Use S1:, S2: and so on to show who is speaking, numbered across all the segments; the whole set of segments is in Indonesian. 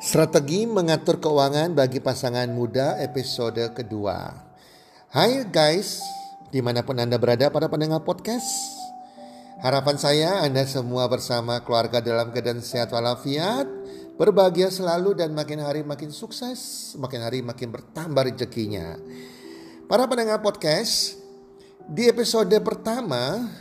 S1: Strategi mengatur keuangan bagi pasangan muda episode kedua. Hai guys, di mana pun Anda berada pada pendengar podcast. Harapan saya Anda semua bersama keluarga dalam keadaan sehat walafiat, berbahagia selalu dan makin hari makin sukses, makin hari makin bertambah rezekinya. Para pendengar podcast, di episode pertama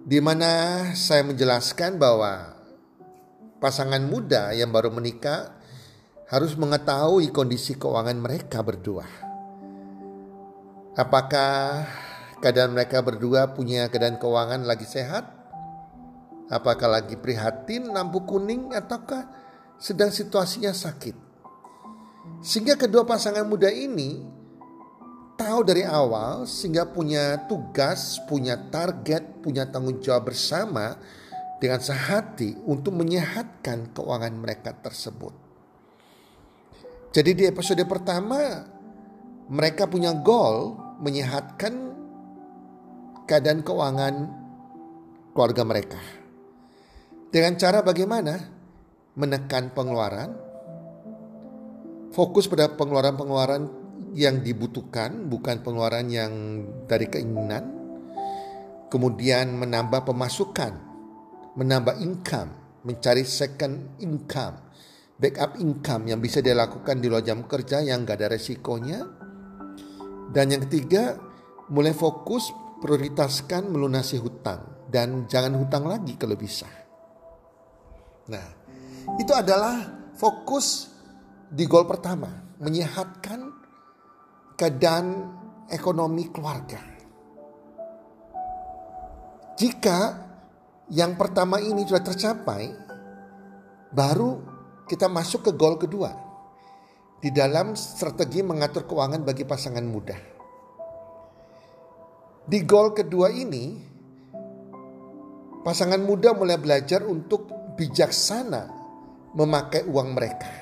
S1: di mana saya menjelaskan bahwa pasangan muda yang baru menikah harus mengetahui kondisi keuangan mereka berdua. Apakah keadaan mereka berdua punya keadaan keuangan lagi sehat? Apakah lagi prihatin lampu kuning ataukah sedang situasinya sakit? Sehingga kedua pasangan muda ini tahu dari awal sehingga punya tugas, punya target, punya tanggung jawab bersama dengan sehati untuk menyehatkan keuangan mereka tersebut. Jadi di episode pertama mereka punya goal menyehatkan keadaan keuangan keluarga mereka. Dengan cara bagaimana? Menekan pengeluaran, fokus pada pengeluaran-pengeluaran yang dibutuhkan, bukan pengeluaran yang dari keinginan. Kemudian menambah pemasukan menambah income, mencari second income, backup income yang bisa dia lakukan di luar jam kerja yang gak ada resikonya. Dan yang ketiga, mulai fokus prioritaskan melunasi hutang dan jangan hutang lagi kalau bisa. Nah, itu adalah fokus di goal pertama, menyehatkan keadaan ekonomi keluarga. Jika yang pertama ini sudah tercapai, baru kita masuk ke goal kedua. Di dalam strategi mengatur keuangan bagi pasangan muda. Di goal kedua ini, pasangan muda mulai belajar untuk bijaksana memakai uang mereka.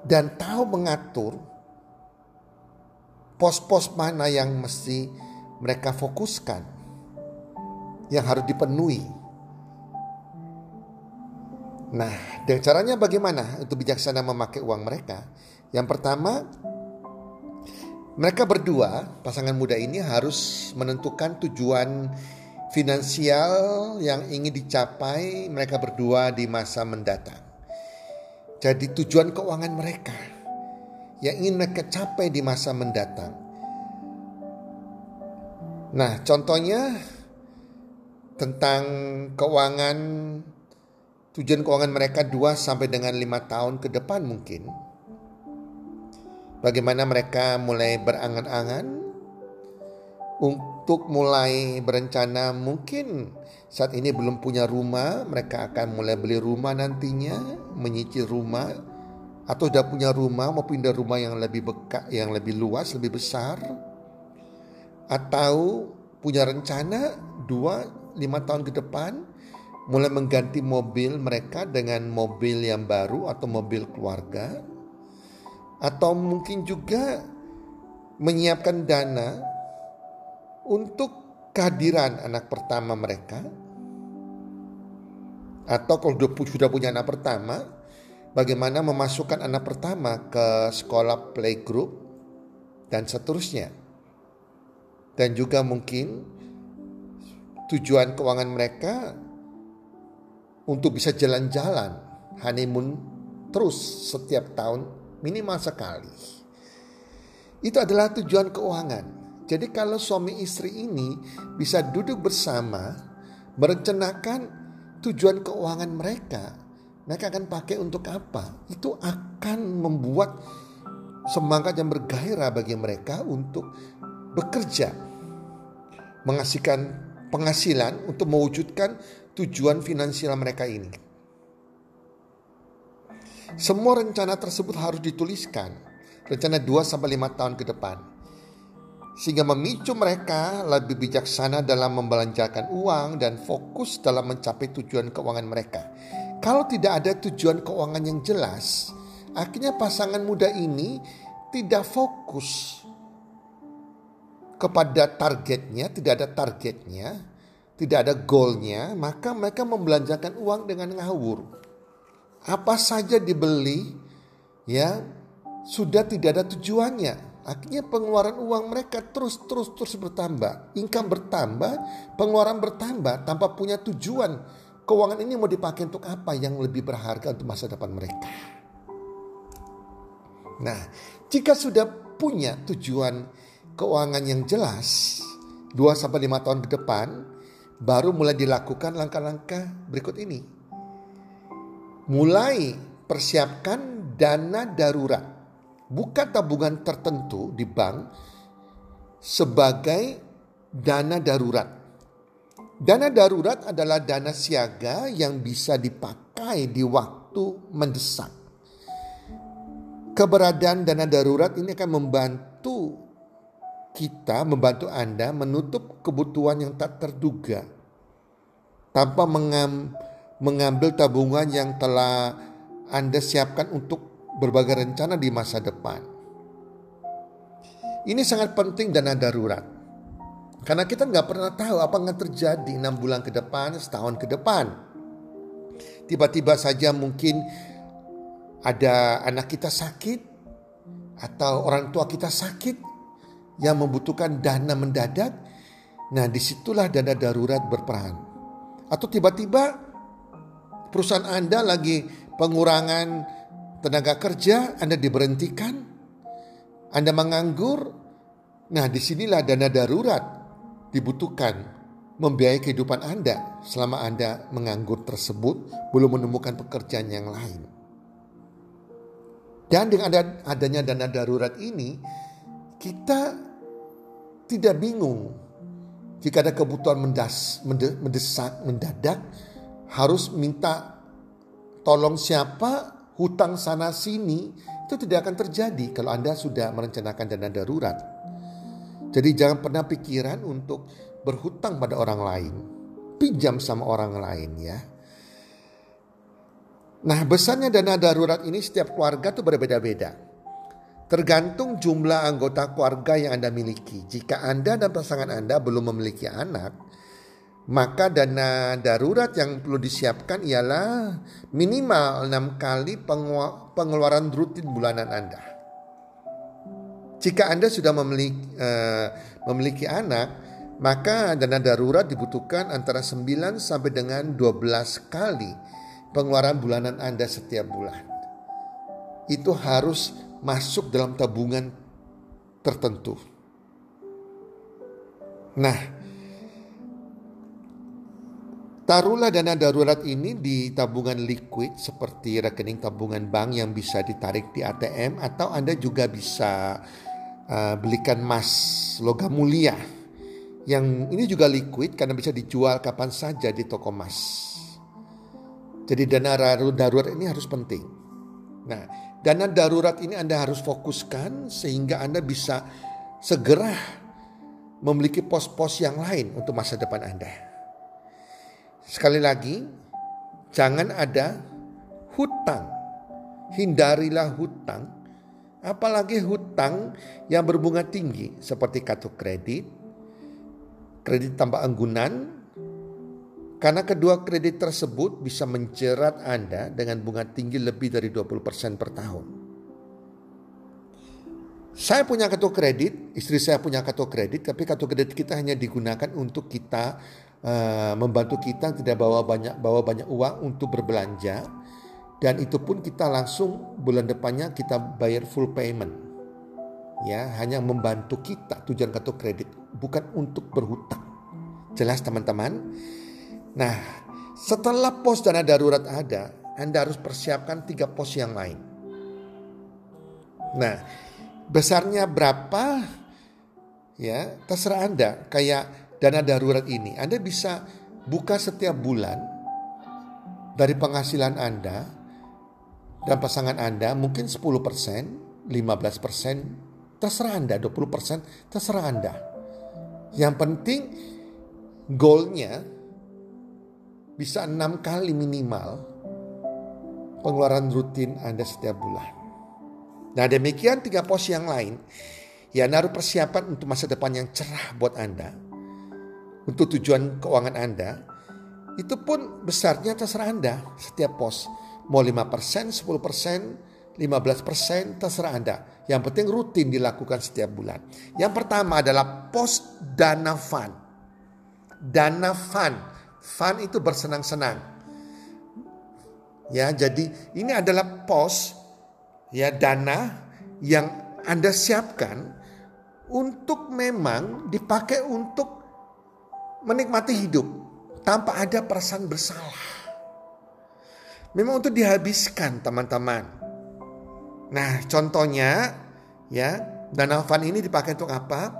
S1: Dan tahu mengatur pos-pos mana yang mesti mereka fokuskan yang harus dipenuhi. Nah, dan caranya bagaimana untuk bijaksana memakai uang mereka? Yang pertama, mereka berdua, pasangan muda ini harus menentukan tujuan finansial yang ingin dicapai mereka berdua di masa mendatang. Jadi tujuan keuangan mereka yang ingin mereka capai di masa mendatang. Nah, contohnya tentang keuangan tujuan keuangan mereka 2 sampai dengan 5 tahun ke depan mungkin. Bagaimana mereka mulai berangan-angan untuk mulai berencana mungkin saat ini belum punya rumah, mereka akan mulai beli rumah nantinya, menyicil rumah atau sudah punya rumah mau pindah rumah yang lebih bekas, yang lebih luas, lebih besar atau punya rencana dua lima tahun ke depan mulai mengganti mobil mereka dengan mobil yang baru atau mobil keluarga atau mungkin juga menyiapkan dana untuk kehadiran anak pertama mereka. Atau kalau sudah punya anak pertama bagaimana memasukkan anak pertama ke sekolah playgroup dan seterusnya. Dan juga mungkin tujuan keuangan mereka untuk bisa jalan-jalan honeymoon terus setiap tahun minimal sekali. Itu adalah tujuan keuangan. Jadi kalau suami istri ini bisa duduk bersama merencanakan tujuan keuangan mereka, mereka akan pakai untuk apa? Itu akan membuat semangat yang bergairah bagi mereka untuk bekerja, menghasilkan penghasilan untuk mewujudkan tujuan finansial mereka ini. Semua rencana tersebut harus dituliskan, rencana 2 sampai 5 tahun ke depan. Sehingga memicu mereka lebih bijaksana dalam membelanjakan uang dan fokus dalam mencapai tujuan keuangan mereka. Kalau tidak ada tujuan keuangan yang jelas, akhirnya pasangan muda ini tidak fokus kepada targetnya, tidak ada targetnya, tidak ada goalnya, maka mereka membelanjakan uang dengan ngawur. Apa saja dibeli, ya sudah tidak ada tujuannya. Akhirnya pengeluaran uang mereka terus terus terus bertambah, income bertambah, pengeluaran bertambah tanpa punya tujuan. Keuangan ini mau dipakai untuk apa yang lebih berharga untuk masa depan mereka. Nah, jika sudah punya tujuan keuangan yang jelas 2 sampai 5 tahun ke depan baru mulai dilakukan langkah-langkah berikut ini. Mulai persiapkan dana darurat. Buka tabungan tertentu di bank sebagai dana darurat. Dana darurat adalah dana siaga yang bisa dipakai di waktu mendesak. Keberadaan dana darurat ini akan membantu kita membantu Anda menutup kebutuhan yang tak terduga tanpa mengam, mengambil tabungan yang telah Anda siapkan untuk berbagai rencana di masa depan. Ini sangat penting dana darurat. Karena kita nggak pernah tahu apa yang terjadi enam bulan ke depan, setahun ke depan. Tiba-tiba saja mungkin ada anak kita sakit atau orang tua kita sakit yang membutuhkan dana mendadak, nah di situlah dana darurat berperan. Atau tiba-tiba perusahaan Anda lagi pengurangan tenaga kerja, Anda diberhentikan, Anda menganggur, nah di sinilah dana darurat dibutuhkan membiayai kehidupan Anda selama Anda menganggur tersebut belum menemukan pekerjaan yang lain. Dan dengan adanya dana darurat ini, kita tidak bingung jika ada kebutuhan mendas, mendesak, mendadak, harus minta tolong siapa, hutang sana sini, itu tidak akan terjadi kalau Anda sudah merencanakan dana darurat. Jadi jangan pernah pikiran untuk berhutang pada orang lain, pinjam sama orang lain ya. Nah besarnya dana darurat ini setiap keluarga tuh berbeda-beda. Tergantung jumlah anggota keluarga yang Anda miliki. Jika Anda dan pasangan Anda belum memiliki anak, maka dana darurat yang perlu disiapkan ialah minimal 6 kali pengeluaran rutin bulanan Anda. Jika Anda sudah memiliki, uh, memiliki anak, maka dana darurat dibutuhkan antara 9 sampai dengan 12 kali pengeluaran bulanan Anda setiap bulan. Itu harus masuk dalam tabungan tertentu. Nah, taruhlah dana darurat ini di tabungan liquid seperti rekening tabungan bank yang bisa ditarik di ATM atau Anda juga bisa uh, belikan emas logam mulia yang ini juga liquid karena bisa dijual kapan saja di toko emas. Jadi dana darurat ini harus penting. Nah, Dana darurat ini Anda harus fokuskan sehingga Anda bisa segera memiliki pos-pos yang lain untuk masa depan Anda. Sekali lagi, jangan ada hutang. Hindarilah hutang, apalagi hutang yang berbunga tinggi seperti kartu kredit, kredit tanpa anggunan, karena kedua kredit tersebut bisa menjerat Anda dengan bunga tinggi lebih dari 20% per tahun. Saya punya kartu kredit, istri saya punya kartu kredit, tapi kartu kredit kita hanya digunakan untuk kita uh, membantu kita tidak bawa banyak bawa banyak uang untuk berbelanja dan itu pun kita langsung bulan depannya kita bayar full payment. Ya, hanya membantu kita tujuan kartu kredit, bukan untuk berhutang. Jelas teman-teman? Nah, setelah pos dana darurat ada, Anda harus persiapkan tiga pos yang lain. Nah, besarnya berapa ya terserah Anda kayak dana darurat ini Anda bisa buka setiap bulan dari penghasilan Anda dan pasangan Anda mungkin 10%, 15%, terserah Anda, 20% terserah Anda. Yang penting goalnya bisa enam kali minimal pengeluaran rutin Anda setiap bulan. Nah demikian tiga pos yang lain. Ya naruh persiapan untuk masa depan yang cerah buat Anda. Untuk tujuan keuangan Anda. Itu pun besarnya terserah Anda setiap pos. Mau 5%, 10%, 15% terserah Anda. Yang penting rutin dilakukan setiap bulan. Yang pertama adalah pos dana fund. Dana fund. Fund itu bersenang-senang. Ya, jadi ini adalah pos ya dana yang Anda siapkan untuk memang dipakai untuk menikmati hidup tanpa ada perasaan bersalah. Memang untuk dihabiskan teman-teman. Nah contohnya ya dana fund ini dipakai untuk apa?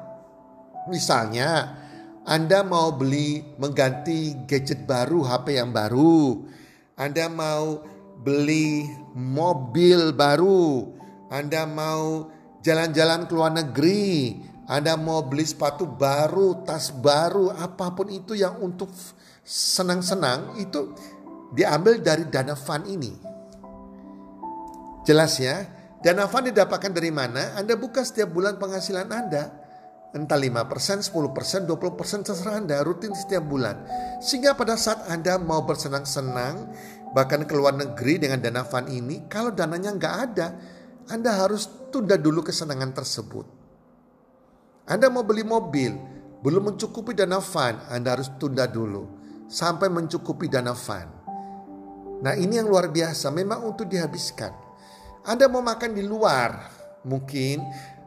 S1: Misalnya Anda mau beli mengganti gadget baru, HP yang baru. Anda mau beli mobil baru, Anda mau jalan-jalan ke luar negeri, Anda mau beli sepatu baru, tas baru, apa pun itu yang untuk senang-senang itu diambil dari dana fund ini. Jelas ya? Dana fund didapatkan dari mana? Anda buka setiap bulan penghasilan Anda. Entah 5%, 10%, 20% terserah Anda rutin setiap bulan. Sehingga pada saat Anda mau bersenang-senang, bahkan ke luar negeri dengan dana fund ini, kalau dananya nggak ada, Anda harus tunda dulu kesenangan tersebut. Anda mau beli mobil, belum mencukupi dana fund, Anda harus tunda dulu sampai mencukupi dana fund. Nah ini yang luar biasa, memang untuk dihabiskan. Anda mau makan di luar, mungkin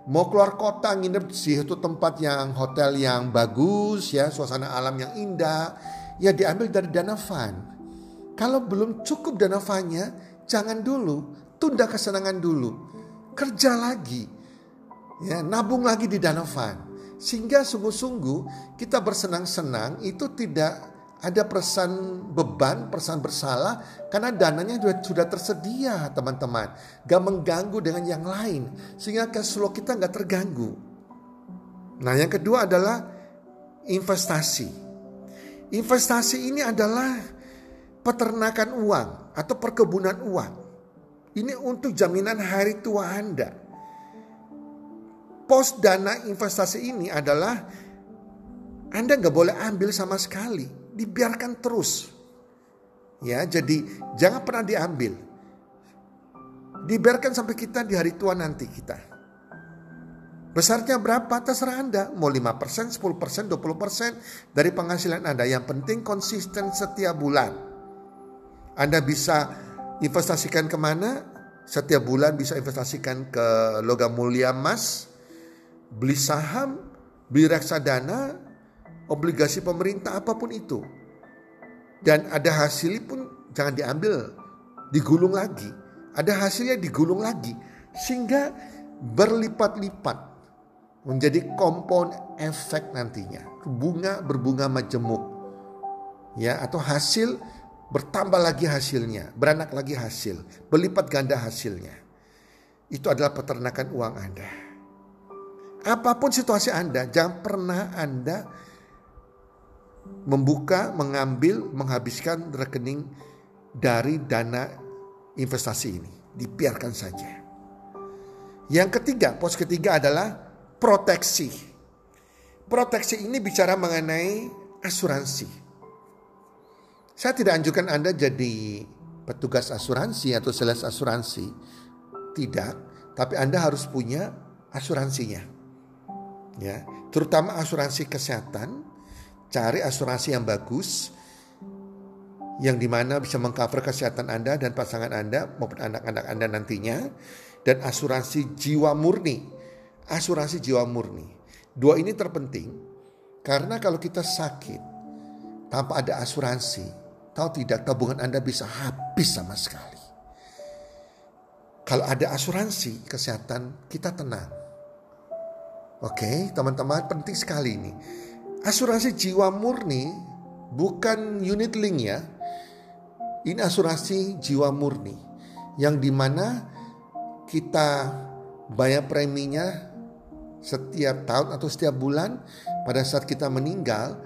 S1: mau keluar kota nginep di situ tempat yang hotel yang bagus ya, suasana alam yang indah, ya diambil dari dana fund. Kalau belum cukup dana fanya, jangan dulu, tunda kesenangan dulu. Kerja lagi. Ya, nabung lagi di dana fan. Sehingga sungguh-sungguh kita bersenang-senang itu tidak ada perasaan beban, perasaan bersalah karena dananya sudah, sudah tersedia teman-teman. Gak mengganggu dengan yang lain sehingga cash flow kita gak terganggu. Nah yang kedua adalah investasi. Investasi ini adalah peternakan uang atau perkebunan uang. Ini untuk jaminan hari tua Anda. Pos dana investasi ini adalah Anda nggak boleh ambil sama sekali, dibiarkan terus. Ya, jadi jangan pernah diambil. Dibiarkan sampai kita di hari tua nanti kita. Besarnya berapa terserah Anda. Mau 5%, 10%, 20% dari penghasilan Anda. Yang penting konsisten setiap bulan. Anda bisa investasikan ke mana? Setiap bulan bisa investasikan ke logam mulia emas, beli saham, beli reksadana, obligasi pemerintah apa pun itu. Dan ada hasil pun jangan diambil, digulung lagi. Ada hasilnya digulung lagi. Sehingga berlipat-lipat menjadi kompon efek nantinya. Bunga berbunga majemuk. Ya, atau hasil bertambah lagi hasilnya, beranak lagi hasil, berlipat ganda hasilnya. Itu adalah peternakan uang Anda. Apa pun situasi Anda, jangan pernah Anda membuka, mengambil, menghabiskan rekening dari dana investasi ini. Dibiarkan saja. Yang ketiga, pos ketiga adalah proteksi. Proteksi ini bicara mengenai asuransi. Saya tidak anjurkan Anda jadi petugas asuransi atau sales asuransi. Tidak, tapi Anda harus punya asuransinya. Ya, terutama asuransi kesehatan, cari asuransi yang bagus yang di mana bisa mengcover kesehatan Anda dan pasangan Anda maupun anak-anak Anda nantinya dan asuransi jiwa murni. Asuransi jiwa murni. Dua ini terpenting karena kalau kita sakit tanpa ada asuransi, tahu tidak tabungan Anda bisa habis sama sekali. Kalau ada asuransi kesehatan, kita tenang. Oke, teman-teman penting sekali ini. Asuransi jiwa murni bukan unit link ya, ini asuransi jiwa murni yang di mana kita bayar preminya setiap tahun atau setiap bulan. Pada saat kita meninggal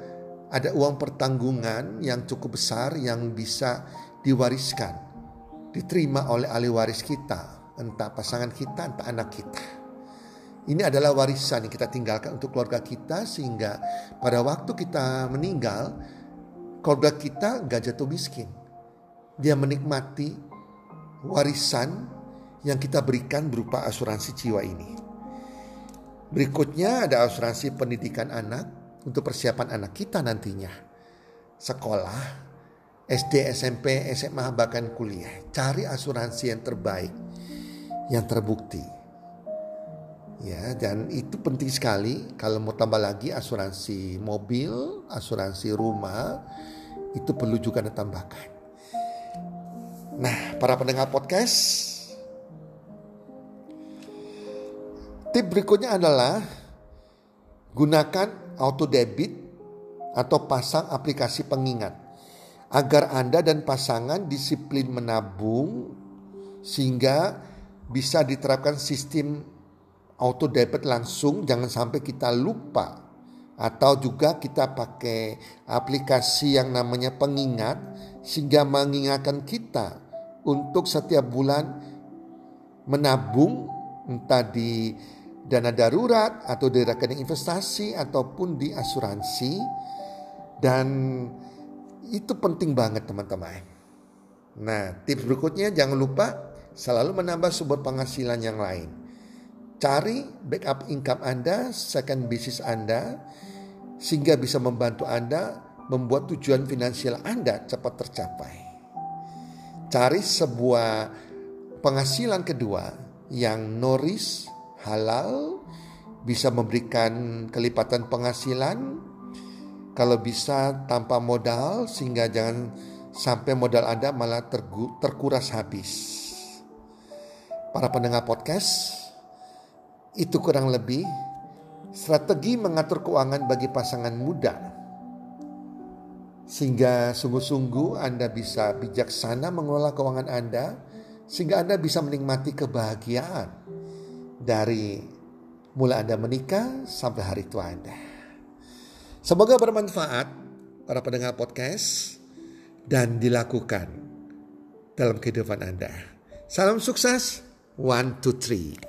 S1: ada uang pertanggungan yang cukup besar yang bisa diwariskan diterima oleh ahli waris kita entah pasangan kita entah anak kita ini adalah warisan yang kita tinggalkan untuk keluarga kita sehingga pada waktu kita meninggal keluarga kita gak jatuh miskin dia menikmati warisan yang kita berikan berupa asuransi jiwa ini. Berikutnya ada asuransi pendidikan anak untuk persiapan anak kita nantinya. Sekolah, SD, SMP, SMA, bahkan kuliah. Cari asuransi yang terbaik, yang terbukti. Ya, dan itu penting sekali kalau mau tambah lagi asuransi mobil, asuransi rumah, itu perlu juga ditambahkan. Nah, para pendengar podcast, tip berikutnya adalah gunakan auto debit atau pasang aplikasi pengingat agar Anda dan pasangan disiplin menabung sehingga bisa diterapkan sistem auto debit langsung jangan sampai kita lupa atau juga kita pakai aplikasi yang namanya pengingat sehingga mengingatkan kita untuk setiap bulan menabung entah di dana darurat atau di rekening investasi ataupun di asuransi dan itu penting banget teman-teman. Nah, tips berikutnya jangan lupa selalu menambah sumber penghasilan yang lain. Cari backup income Anda, second business Anda sehingga bisa membantu Anda membuat tujuan finansial Anda cepat tercapai cari sebuah penghasilan kedua yang noris, halal, bisa memberikan kelipatan penghasilan, kalau bisa tanpa modal sehingga jangan sampai modal Anda malah terkuras habis. Para pendengar podcast, itu kurang lebih strategi mengatur keuangan bagi pasangan muda sehingga sungguh-sungguh Anda bisa bijaksana mengelola keuangan Anda sehingga Anda bisa menikmati kebahagiaan dari mulai Anda menikah sampai hari tua Anda. Semoga bermanfaat para pendengar podcast dan dilakukan dalam kehidupan Anda. Salam sukses. One, two, three.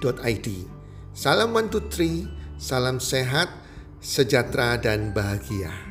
S1: www.salam123.id. Salam 123, salam sehat, sejahtera dan bahagia.